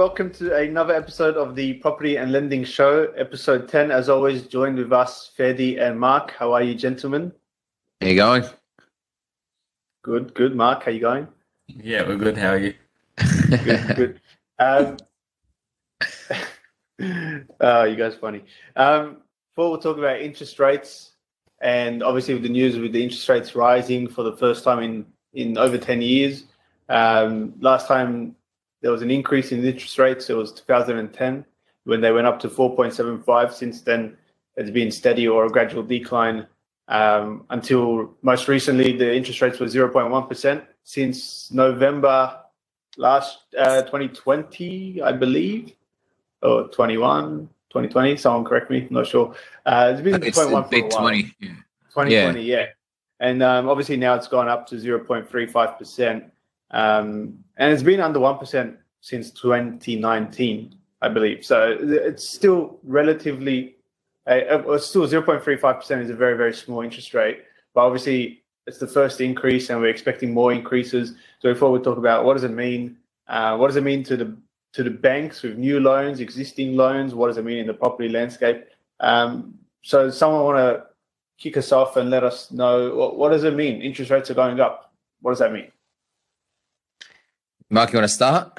Welcome to another episode of the Property and Lending Show, episode 10. As always, joined with us, Fadi and Mark. How are you, gentlemen? How you going? Good, good. Mark, how are you going? Yeah, we're good. How are you? Good, good. Um, oh, you guys funny. Um, before we'll talk about interest rates, and obviously with the news with the interest rates rising for the first time in, in over 10 years. Um, last time there was an increase in interest rates. It was 2010 when they went up to 4.75. Since then, it's been steady or a gradual decline um, until most recently the interest rates were 0.1% since November last uh, 2020, I believe, or 21, 2020. Someone correct me, I'm not sure. Uh, it's been 0.1 for a while. 20. Yeah. 2020, yeah. yeah. And um, obviously now it's gone up to 0.35%. Um, and it's been under 1% since 2019, I believe. So it's still relatively, uh, still 0.35% is a very, very small interest rate. But obviously, it's the first increase and we're expecting more increases. So before we talk about what does it mean, uh, what does it mean to the to the banks with new loans, existing loans? What does it mean in the property landscape? Um, so someone want to kick us off and let us know what, what does it mean? Interest rates are going up. What does that mean? Mark, you want to start?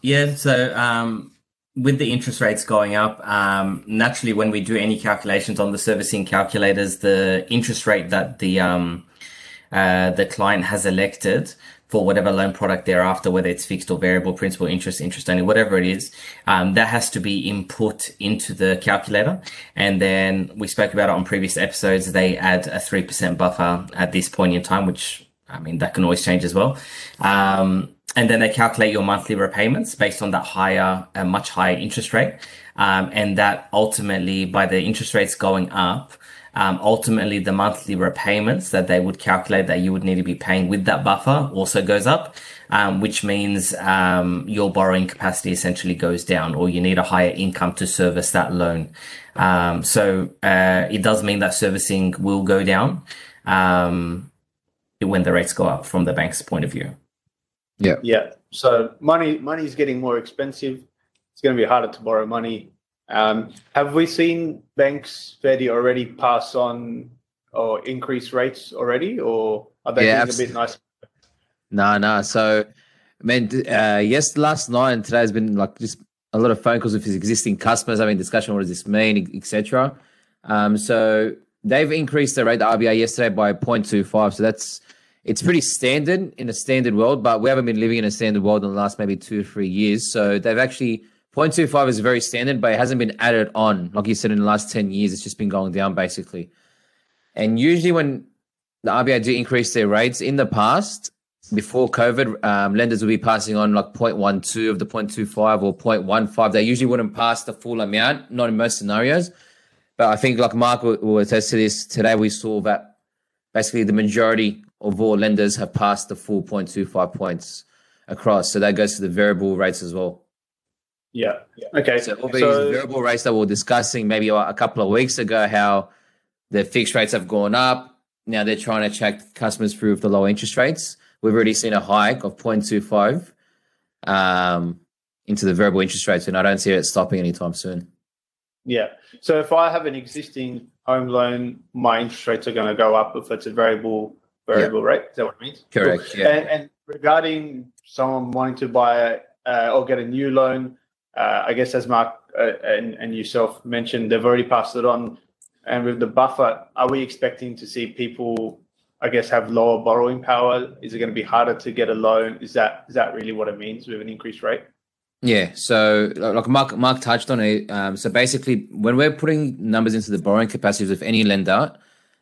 Yeah. So um, with the interest rates going up, um, naturally, when we do any calculations on the servicing calculators, the interest rate that the um, uh, the client has elected for whatever loan product they're after, whether it's fixed or variable, principal, interest, interest only, whatever it is, um, that has to be input into the calculator. And then we spoke about it on previous episodes. They add a 3% buffer at this point in time, which I mean, that can always change as well. Um, and then they calculate your monthly repayments based on that higher, a much higher interest rate. Um, and that ultimately, by the interest rates going up, um, ultimately the monthly repayments that they would calculate that you would need to be paying with that buffer also goes up, um, which means um, your borrowing capacity essentially goes down, or you need a higher income to service that loan. Um, so uh, it does mean that servicing will go down. When the rates go up from the bank's point of view. Yeah. Yeah. So money money is getting more expensive. It's going to be harder to borrow money. Um, have we seen banks, Fadi, already pass on or increase rates already, or are they yeah, a bit nice? No, no. So, I mean, uh, yes, last night and today has been like just a lot of phone calls with his existing customers having discussion. What does this mean, etc. Um, so they've increased the rate, the RBA yesterday by 0.25. So that's it's pretty standard in a standard world, but we haven't been living in a standard world in the last maybe two or three years. So they've actually 0.25 is very standard, but it hasn't been added on. Like you said, in the last 10 years, it's just been going down basically. And usually when the RBA do increase their rates in the past, before COVID, um, lenders will be passing on like 0.12 of the 0.25 or 0.15. They usually wouldn't pass the full amount, not in most scenarios. But I think like Mark will, will attest to this, today we saw that basically the majority of all lenders have passed the full 0.25 points across. So that goes to the variable rates as well. Yeah. Okay. So all these so, variable rates that we were discussing maybe a couple of weeks ago, how the fixed rates have gone up. Now they're trying to check customers through with the low interest rates. We've already seen a hike of 0.25 um, into the variable interest rates, and I don't see it stopping anytime soon. Yeah. So if I have an existing home loan, my interest rates are going to go up if it's a variable variable yeah. rate. Is that what it means? Correct. Cool. Yeah. And, and, regarding someone wanting to buy uh, or get a new loan, uh, I guess as Mark uh, and, and yourself mentioned, they've already passed it on. And with the buffer, are we expecting to see people, I guess, have lower borrowing power? Is it going to be harder to get a loan? Is that is that really what it means with an increased rate? Yeah. So, like Mark, Mark touched on it. Um, so basically, when we're putting numbers into the borrowing capacities of any lender,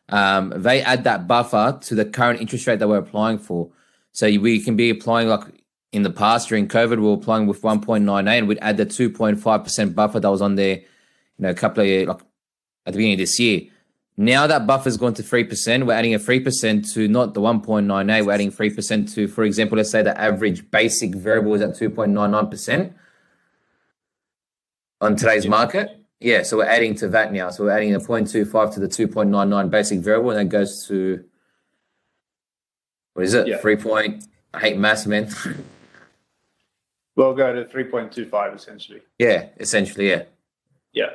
um, they add that buffer to the current interest rate that we're applying for. So we can be applying like in the past during COVID, we were applying with 1.98 and we'd add the 2.5% buffer that was on there, you know, a couple of like at the beginning of this year. Now that buffer's gone to 3%, we're adding a 3% to not the 1.98, we're adding 3% to, for example, let's say the average basic variable is at 2.99% on today's market. Yeah, so we're adding to that now. So we're adding a 0.25 to the 2.99 basic variable, and that goes to what is it? Yeah. Three point. I hate maths, man. We'll go to 3.25 essentially. Yeah, essentially, yeah. Yeah.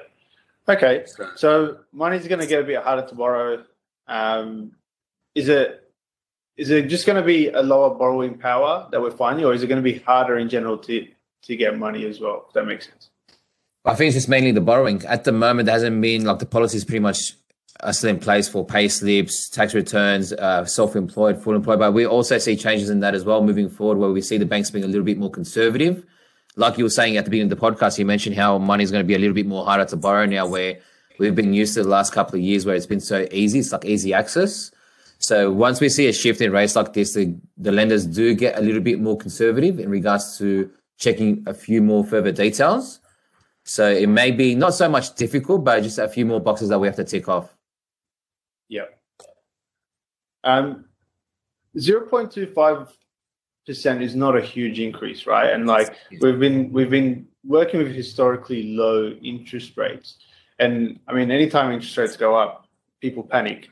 Okay. So money's going to get a bit harder to borrow. Um, is it is it just going to be a lower borrowing power that we're finding, or is it going to be harder in general to to get money as well? If that makes sense. I think it's just mainly the borrowing. At the moment, there hasn't been like the policy is pretty much are still in place for pay slips, tax returns, uh, self-employed, full employed. But we also see changes in that as well moving forward, where we see the banks being a little bit more conservative. Like you were saying at the beginning of the podcast, you mentioned how money is going to be a little bit more harder to borrow now, where we've been used to the last couple of years where it's been so easy. It's like easy access. So once we see a shift in rates like this, the, the lenders do get a little bit more conservative in regards to checking a few more further details. So it may be not so much difficult, but just a few more boxes that we have to tick off. Yeah. Um, 0.25% is not a huge increase, right? And like we've been we've been working with historically low interest rates. And I mean, anytime interest rates go up, people panic.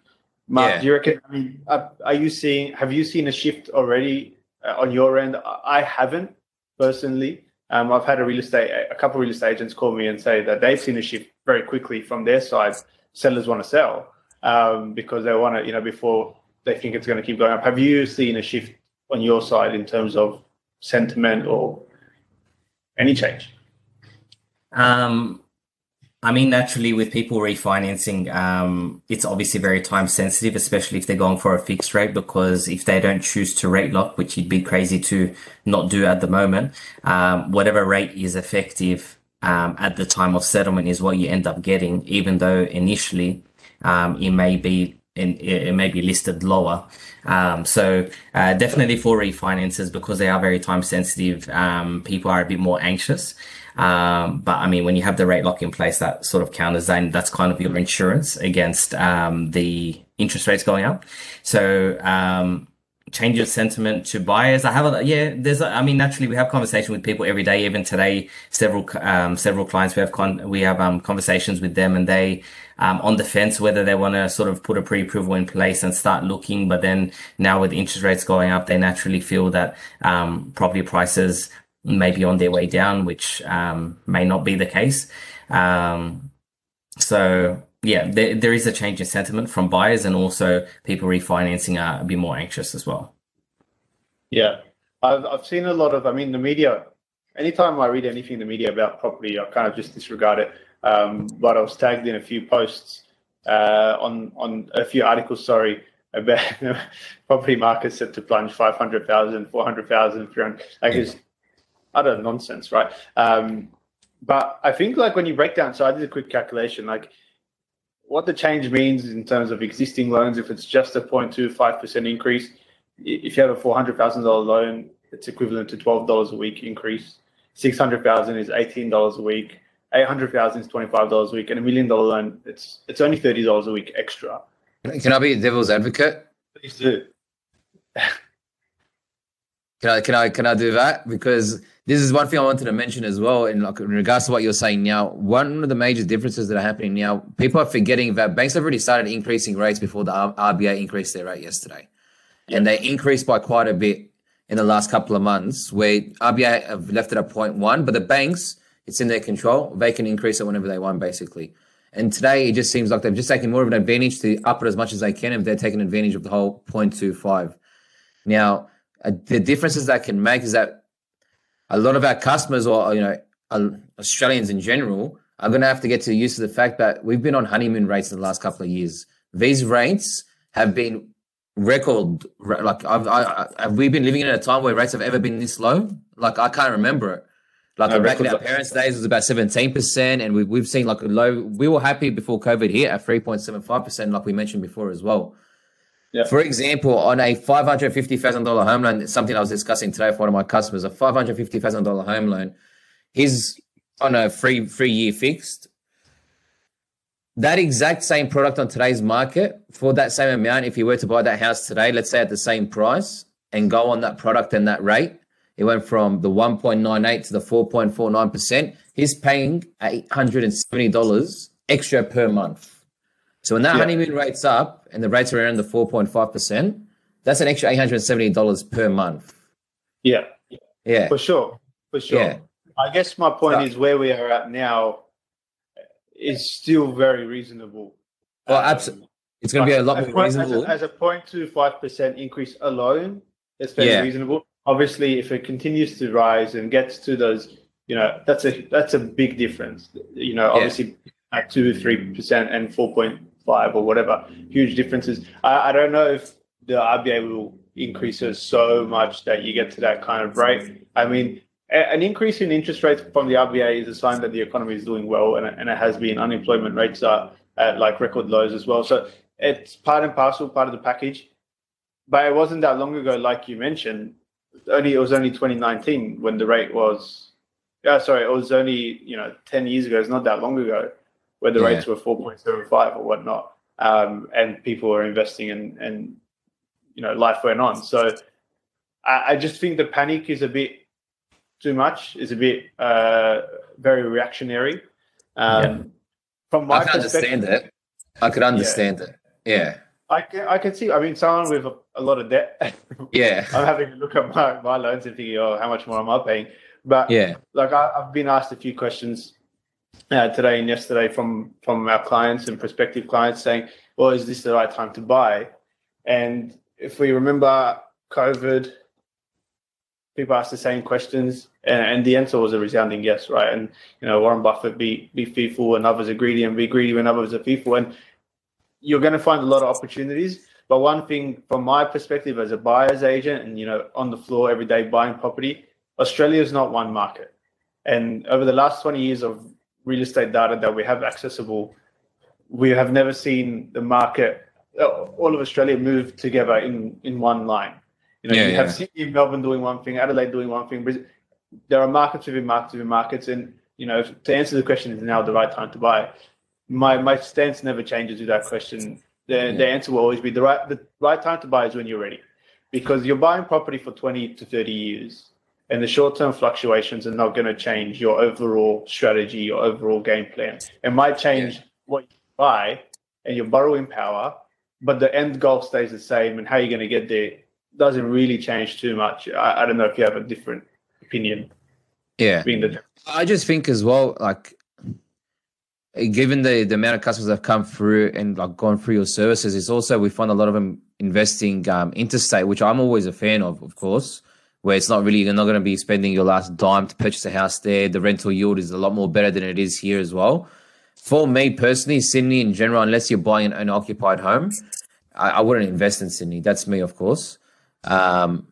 Mark, yeah. do you reckon? I mean, are, are, you seeing? Have you seen a shift already uh, on your end? I haven't personally. Um, I've had a real estate, a couple of real estate agents call me and say that they've seen a shift very quickly from their side. Sellers want to sell um, because they want to, you know, before they think it's going to keep going up. Have you seen a shift on your side in terms of sentiment or any change? Um, I mean, naturally, with people refinancing, um, it's obviously very time sensitive, especially if they're going for a fixed rate, because if they don't choose to rate lock, which you'd be crazy to not do at the moment, um, whatever rate is effective um, at the time of settlement is what you end up getting, even though initially um, it may be it may be listed lower. Um, so uh, definitely for refinances because they are very time sensitive, um, people are a bit more anxious. Um, but I mean, when you have the rate lock in place, that sort of counters then that's kind of your insurance against um, the interest rates going up. So um, change your sentiment to buyers. I have a yeah. There's I mean naturally we have conversation with people every day. Even today, several um, several clients we have con- we have um, conversations with them, and they um, on the fence whether they want to sort of put a pre-approval in place and start looking. But then now with interest rates going up, they naturally feel that um, property prices may be on their way down, which um, may not be the case. Um, so yeah, there, there is a change in sentiment from buyers and also people refinancing are a bit more anxious as well. Yeah, I've, I've seen a lot of, I mean, the media, anytime I read anything in the media about property, I kind of just disregard it. Um, but I was tagged in a few posts uh, on, on a few articles, sorry, about property markets set to plunge 500,000, 400,000, 300, like utter nonsense, right? Um, but I think like when you break down, so I did a quick calculation, like what the change means in terms of existing loans, if it's just a 0.25% increase, if you have a $400,000 loan, it's equivalent to $12 a week increase. 600,000 is $18 a week. 800,000 is $25 a week. And a million dollar loan, it's it's only $30 a week extra. Can I be a devil's advocate? Please do. can I can I can I do that? Because this is one thing I wanted to mention as well. In, like, in regards to what you're saying now, one of the major differences that are happening now, people are forgetting that banks have already started increasing rates before the RBA increased their rate yesterday. And they increased by quite a bit in the last couple of months, where RBA have left it at 0.1, but the banks, it's in their control. They can increase it whenever they want, basically. And today, it just seems like they've just taken more of an advantage to up it as much as they can if they're taking advantage of the whole 0.25. Now, uh, the differences that can make is that a lot of our customers or you know Australians in general are going to have to get to used to the fact that we've been on honeymoon rates in the last couple of years. These rates have been record like I've, I, have we been living in a time where rates have ever been this low? Like I can't remember it. Like no, back in our parents' days, it was about seventeen percent, and we, we've seen like a low. We were happy before COVID hit at three point seven five percent, like we mentioned before as well. For example, on a five hundred fifty thousand dollar home loan, something I was discussing today for one of my customers, a five hundred fifty thousand dollar home loan, he's on a free free year fixed. That exact same product on today's market for that same amount, if you were to buy that house today, let's say at the same price, and go on that product and that rate, it went from the one point nine eight to the four point four nine percent. He's paying eight hundred and seventy dollars extra per month. So when that yeah. honeymoon rate's up and the rates are around the 4.5%, that's an extra $870 per month. Yeah. Yeah. For sure. for sure. Yeah. I guess my point So- is where we are at now is still very reasonable. Well, Um, abso- It's going to be a lot more point- as a- reasonable. As a 0.25% increase alone, it's very Yeah. reasonable. Obviously, if it continues to rise and gets to those, you know, that's a that's a big difference. You know, obviously at two, or three percent and four point five or whatever, huge differences. I, I don't know if the RBA will increase it so much that you get to that kind of rate. I mean, an increase in interest rates from the RBA is a sign that the economy is doing well, and, and it has been. Unemployment rates are at like record lows as well. So it's part and parcel, part of the package. But it wasn't that long ago, like you mentioned. Only it was only 2019 when the rate was. Yeah, sorry, it was only you know 10 years ago. It's not that long ago, where the Yeah. rates were 4.75 or whatnot, um, and people were investing and and you know life went on. So I, I just think the panic is a bit too much. Is a bit uh, very reactionary. Um, From my I can perspective, understand it. I could understand it. Yeah. I can, I can see. I mean, someone with a, a lot of debt. Yeah. I'm having a look at my, my loans and thinking, oh, how much more am I paying? But Yeah. like, I, I've been asked a few questions uh, today and yesterday from from our clients and prospective clients saying, well, is this the right time to buy? And if we remember COVID, people asked the same questions, and, and the answer was a resounding yes, right? And you know, Warren Buffett be be fearful, and others are greedy, and be greedy when others are fearful, and you're going to find a lot of opportunities. But one thing, from my perspective as a buyer's agent, and you know, on the floor every day buying property, Australia is not one market. And over the last 20 years of real estate data that we have accessible, we have never seen the market, uh, all of Australia move together in, in one line. You know, Yeah, you have yeah. Sydney Melbourne doing one thing, Adelaide doing one thing. Bris- There are markets within markets within markets. And, you know, if- to answer the question, is now the right time to buy? My, my stance never changes with that question. The, the answer will always be the right, the right time to buy is when you're ready. Because you're buying property for 20 to 30 years and the short-term fluctuations are not going to change your overall strategy, your overall game plan. It might change what you buy and your borrowing power, but the end goal stays the same, and how you're going to get there doesn't really change too much. I, I don't know if you have a different opinion. Yeah. The I just think as well, like given the, the amount of customers that have come through and like gone through your services, it's also we find a lot of them investing um, interstate, which I'm always a fan of, of course, where it's not really you're not going to be spending your last dime to purchase a house there. The rental yield is a lot more better than it is here as well. For me personally, Sydney in general, unless you're buying an occupied home, I, I wouldn't invest in Sydney. That's me, of course. Um,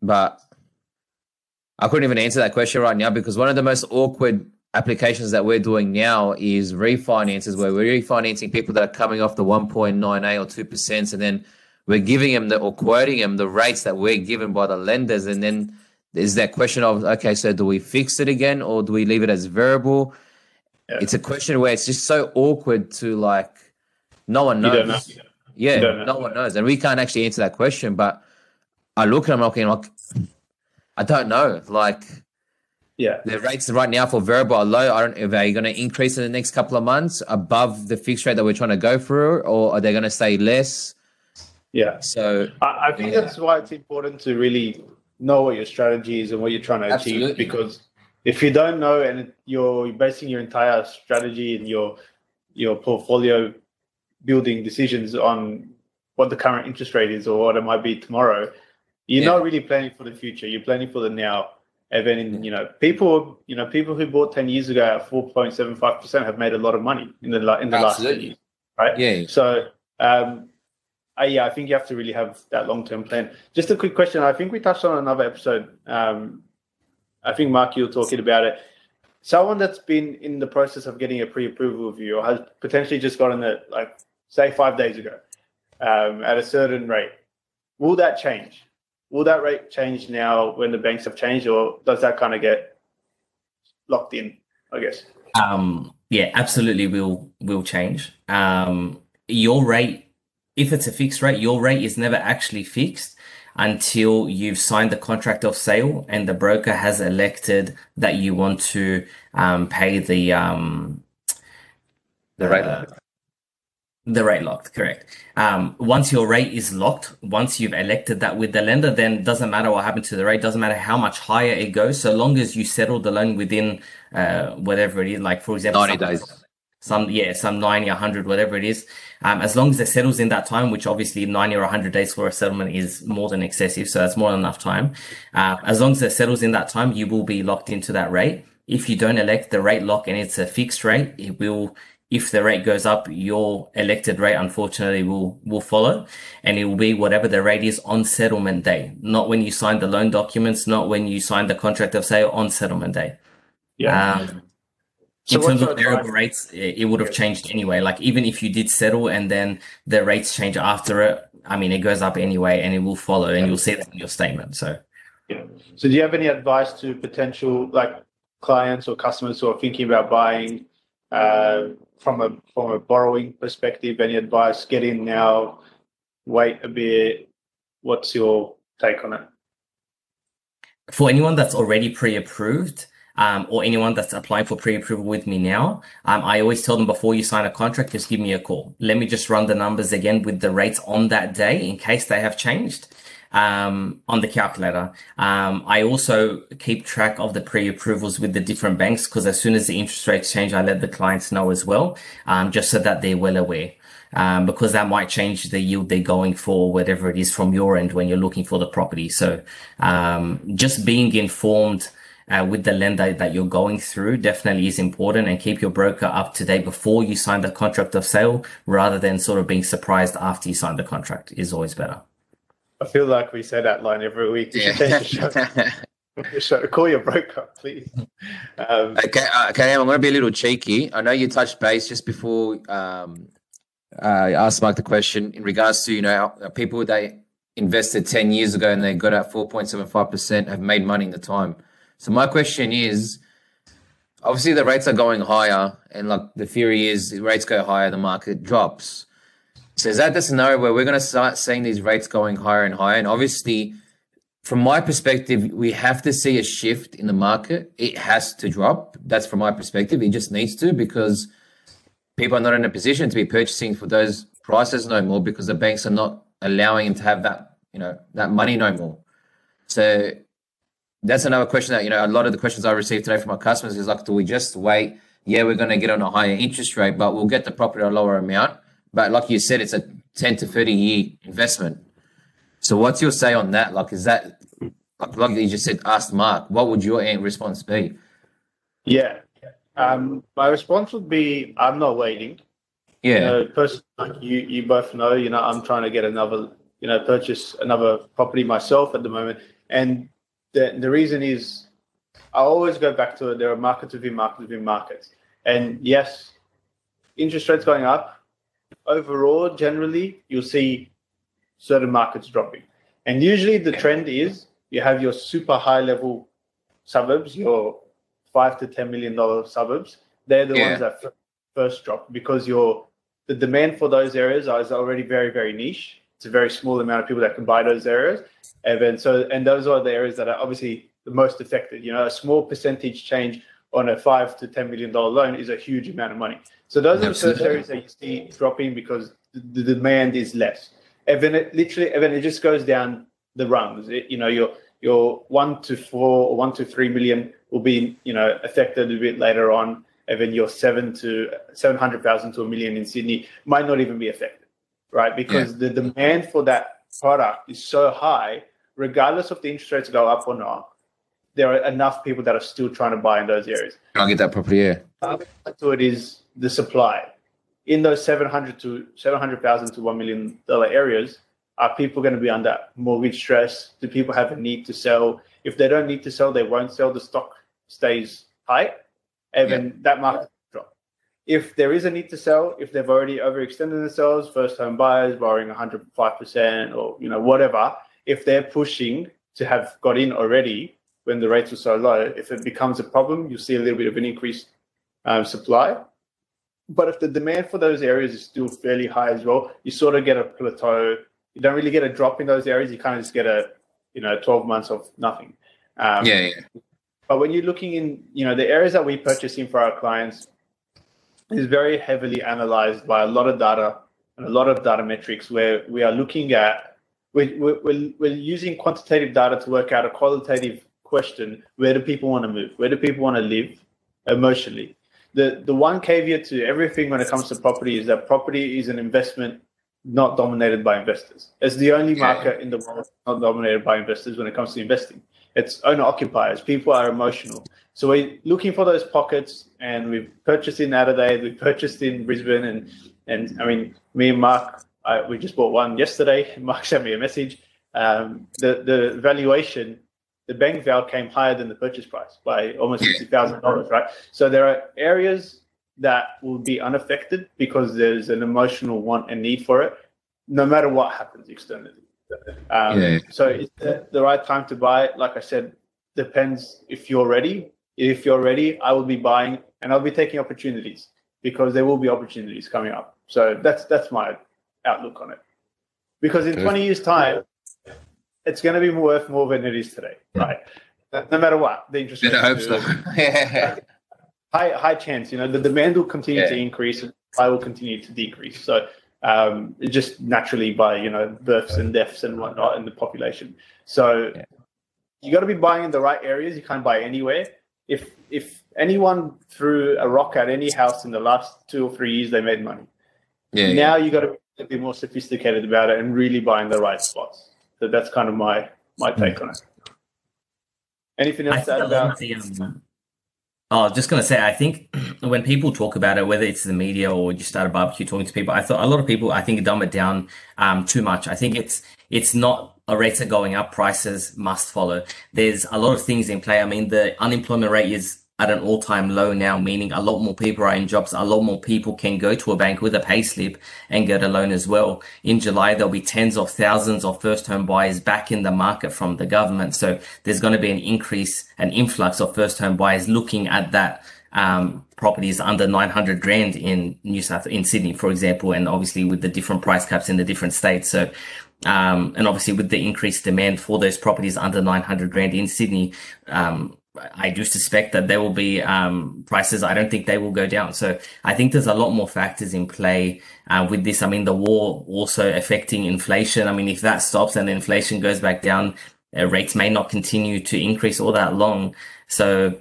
but I couldn't even answer that question right now because one of the most awkward applications that we're doing now is refinances where we're refinancing people that are coming off the 1.98 or 2% and then we're giving them the or quoting them the rates that we're given by the lenders and then there's that question of okay so do we fix it again or do we leave it as variable Yeah. it's a question where it's just so awkward to like no one you knows know. yeah, know. no one knows, and we can't actually answer that question. But I look at them looking like I don't know. Like Yeah, the rates right now for variable are low. I don't. know. Are they going to increase in the next couple of months above the fixed rate that we're trying to go through, or are they going to stay less? Yeah. So I, I think Yeah. that's why it's important to really know what your strategy is and what you're trying to Absolutely. achieve. Because if you don't know and you're basing your entire strategy and your your portfolio building decisions on what the current interest rate is or what it might be tomorrow, you're Yeah. not really planning for the future. You're planning for the now. And then you know people, you know people who bought ten years ago at four point seven five percent have made a lot of money in the in the last ten years, right? yeah, So, um, I, yeah, I think you have to really have that long term plan. Just a quick question. I think we touched on another episode. Um, I think Mark, you were talking about it. Someone that's been in the process of getting a pre approval review or has potentially just gotten it, like say five days ago, um, at a certain rate. Will that change? Will that rate change now when the banks have changed, or does that kind of get locked in? I guess. Um, yeah, absolutely will will change. Um, your rate, if it's a fixed rate, your rate is never actually fixed until you've signed the contract of sale and the broker has elected that you want to um, pay the um, the rate. uh, The rate locked, correct. Um, once your rate is locked, once you've elected that with the lender, then doesn't matter what happened to the rate, doesn't matter how much higher it goes, so long as you settle the loan within uh, whatever it is, like for example, 90 days. Some yeah, some 90, 100, whatever it is. Um, as long as it settles in that time, which obviously 90 or 100 days for a settlement is more than excessive, so that's more than enough time. Uh, as long as it settles in that time, you will be locked into that rate. If you don't elect the rate lock and it's a fixed rate, it will if the rate goes up, your elected rate unfortunately will will follow, and it will be whatever the rate is on settlement day, not when you sign the loan documents, not when you sign the contract of sale on settlement day. Yeah. Um, in terms of variable rates, it, it would have changed anyway. Like even if you did settle and then the rates change after it, I mean, it goes up anyway, and it will follow, and you'll see that in your statement. So. Yeah. So do you have any advice to potential like clients or customers who are thinking about buying uh, from a from a borrowing perspective? Any advice? Get in now, wait a bit. What's your take on it? for anyone that's already pre-approved um, or anyone that's applying for pre-approval with me now, um, I always tell them before you sign a contract, just give me a call. Let me just run the numbers again with the rates on that day in case they have changed um, on the calculator. Um, I also keep track of the pre-approvals with the different banks because as soon as the interest rates change, I let the clients know as well, um, just so that they're well aware. Um, because that might change the yield they're going for, whatever it is from your end when you're looking for the property. So, um, just being informed, uh, with the lender that you're going through definitely is important and keep your broker up to date before you sign the contract of sale rather than sort of being surprised after you sign the contract is always better. I feel like we say that line every week. You should change the show. Call your broker, please. Um, Okay, uh, okay, I'm going to be a little cheeky. I know you touched base just before um, uh, I asked Mark the question in regards to you know uh, people that invested ten years ago and they got out four point seven five percent have made money in the time. So my question is, obviously the rates are going higher, and like the theory is, rates go higher, the market drops. So is that the scenario where we're going to start seeing these rates going higher and higher? And obviously, from my perspective, we have to see a shift in the market. It has to drop. That's from my perspective. It just needs to because people are not in a position to be purchasing for those prices no more because the banks are not allowing them to have that, you know, that money no more. So that's another question that, you know, a lot of the questions I received today from our customers is like, do we just wait? Yeah, we're going to get on a higher interest rate, but we'll get the property at a lower amount. But like you said, it's a 10 to 30 year investment. So what's your say on that? Like, is that like, like you just said, Ask Mark, what would your response be? yeah. Um, my response would be I'm not waiting. Yeah, You know, person like you, you both know, you know, I'm trying to get another, you know, purchase another property myself at the moment. And the, the reason is I always go back to it. There are markets within markets within markets. And yes, interest rates going up. Overall, generally, you'll see certain markets dropping. And usually the trend is you have your super high level suburbs, your five to ten million dollar suburbs. They're the Yeah. ones that f- first drop because your the demand for those areas is already very very niche. It's a very small amount of people that can buy those areas, and then so and those are the areas that are obviously the most affected. You know, a small percentage change on a five to ten million dollar loan is a huge amount of money. So those are the first areas that you see dropping because the, the demand is less. And then it literally, and then it just goes down the rungs. It, you know, your your one to four or one to three million will be you know affected a bit later on, and then your seven to seven hundred thousand to a million in Sydney might not even be affected, right? Because the demand for that product is so high, regardless of the interest rates go up or not. There are enough people that are still trying to buy in those areas I'll get that property. Yeah, other to it is the supply. In those 700 to 700,000 to 1 million dollar areas, are people going to be under mortgage stress? Do people have a need to sell? If they don't need to sell, they won't sell. The stock stays tight, and then that market. If there is a need to sell, if they've already overextended themselves, first home buyers borrowing 105% or you know whatever, if they're pushing to have got in already when the rates were so low, if it becomes a problem, you'll see a little bit of an increased um, supply. But if the demand for those areas is still fairly high as well, you sort of get a plateau. You don't really get a drop in those areas. You kind of just get a, you know, 12 months of nothing. Um, yeah, yeah. But when you're looking in, you know, the areas that we purchase in for our clients is very heavily analyzed by a lot of data and a lot of data metrics where we are looking at we're, we're, we're using quantitative data to work out a qualitative question where do people want to move where do people want to live emotionally the the one caveat to everything when it comes to property is that property is an investment not dominated by investors. It's the only market in the world not dominated by investors when it comes to investing. It's owner occupiers. People are emotional. So we're looking for those pockets, and we've purchased in Adelaide, we purchased in Brisbane, and and I mean, me and Mark, I, we just bought one yesterday. Mark sent me a message. Um, the the valuation, the bank val came higher than the purchase price by almost fifty thousand dollars, right? So there are areas that will be unaffected because there's an emotional want and need for it, no matter what happens externally. Um, yeah. So it's the, the right time to buy. Like I said, depends if you're ready. If you're ready, I will be buying and I'll be taking opportunities because there will be opportunities coming up. So that's that's my outlook on it. Because in 20 years' time, it's going to be worth more than it is today, right? No matter what the interest rate. I hope so. high high chance. You know, the demand will continue yeah. to increase, and supply will continue to decrease. So um, just naturally by you know births and deaths and whatnot in the population. So yeah. you got to be buying in the right areas. You can't buy anywhere. If if anyone threw a rock at any house in the last two or three years, they made money. Yeah, now yeah. you got to be more sophisticated about it and really buying the right spots. So that's kind of my my take on it. Anything else to add about? The, um, Oh, just gonna say, I think when people talk about it, whether it's the media or you start a barbecue talking to people, I thought a lot of people, I think, dumb it down um, too much. I think it's it's not a rates are going up, prices must follow. There's a lot of things in play. I mean, the unemployment rate is at an all-time low now, meaning a lot more people are in jobs. A lot more people can go to a bank with a payslip and get a loan as well. In July, there'll be tens of thousands of first home buyers back in the market from the government. So there's going to be an increase, an influx of first home buyers looking at that. Um, properties under 900 grand in New South, in Sydney, for example, and obviously with the different price caps in the different states. So, um, and obviously with the increased demand for those properties under 900 grand in Sydney, um, I do suspect that there will be um, prices. I don't think they will go down. So I think there's a lot more factors in play uh, with this. I mean, the war also affecting inflation. I mean, if that stops and inflation goes back down, uh, rates may not continue to increase all that long. So,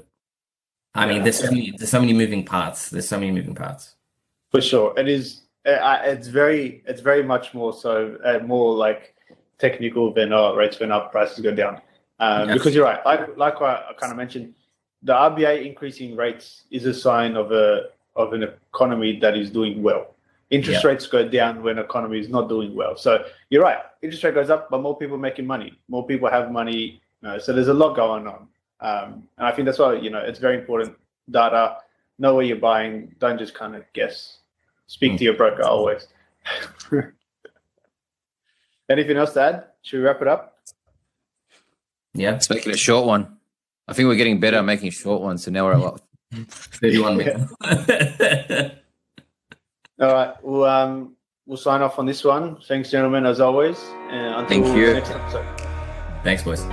I mean, there's so many, there's so many moving parts. There's so many moving parts. For sure, it is. Uh, it's very, it's very much more so, uh, more like technical than oh, rates went up, prices go down. Um, yes. Because you're right, like, like I kind of mentioned, the RBA increasing rates is a sign of a of an economy that is doing well. Interest rates go down when economy is not doing well. So you're right, interest rate goes up, but more people making money, more people have money. You know, so there's a lot going on, um, and I think that's why you know it's very important. Data, know where you're buying. Don't just kind of guess. Speak mm. to your broker always. Anything else to add? Should we wrap it up? Yeah. Let's make it a short one. I think we're getting better at making short ones. So now we're at what? 31 minutes. All right. Well, um, we'll sign off on this one. Thanks, gentlemen, as always. Uh, Thank you. Thanks, boys.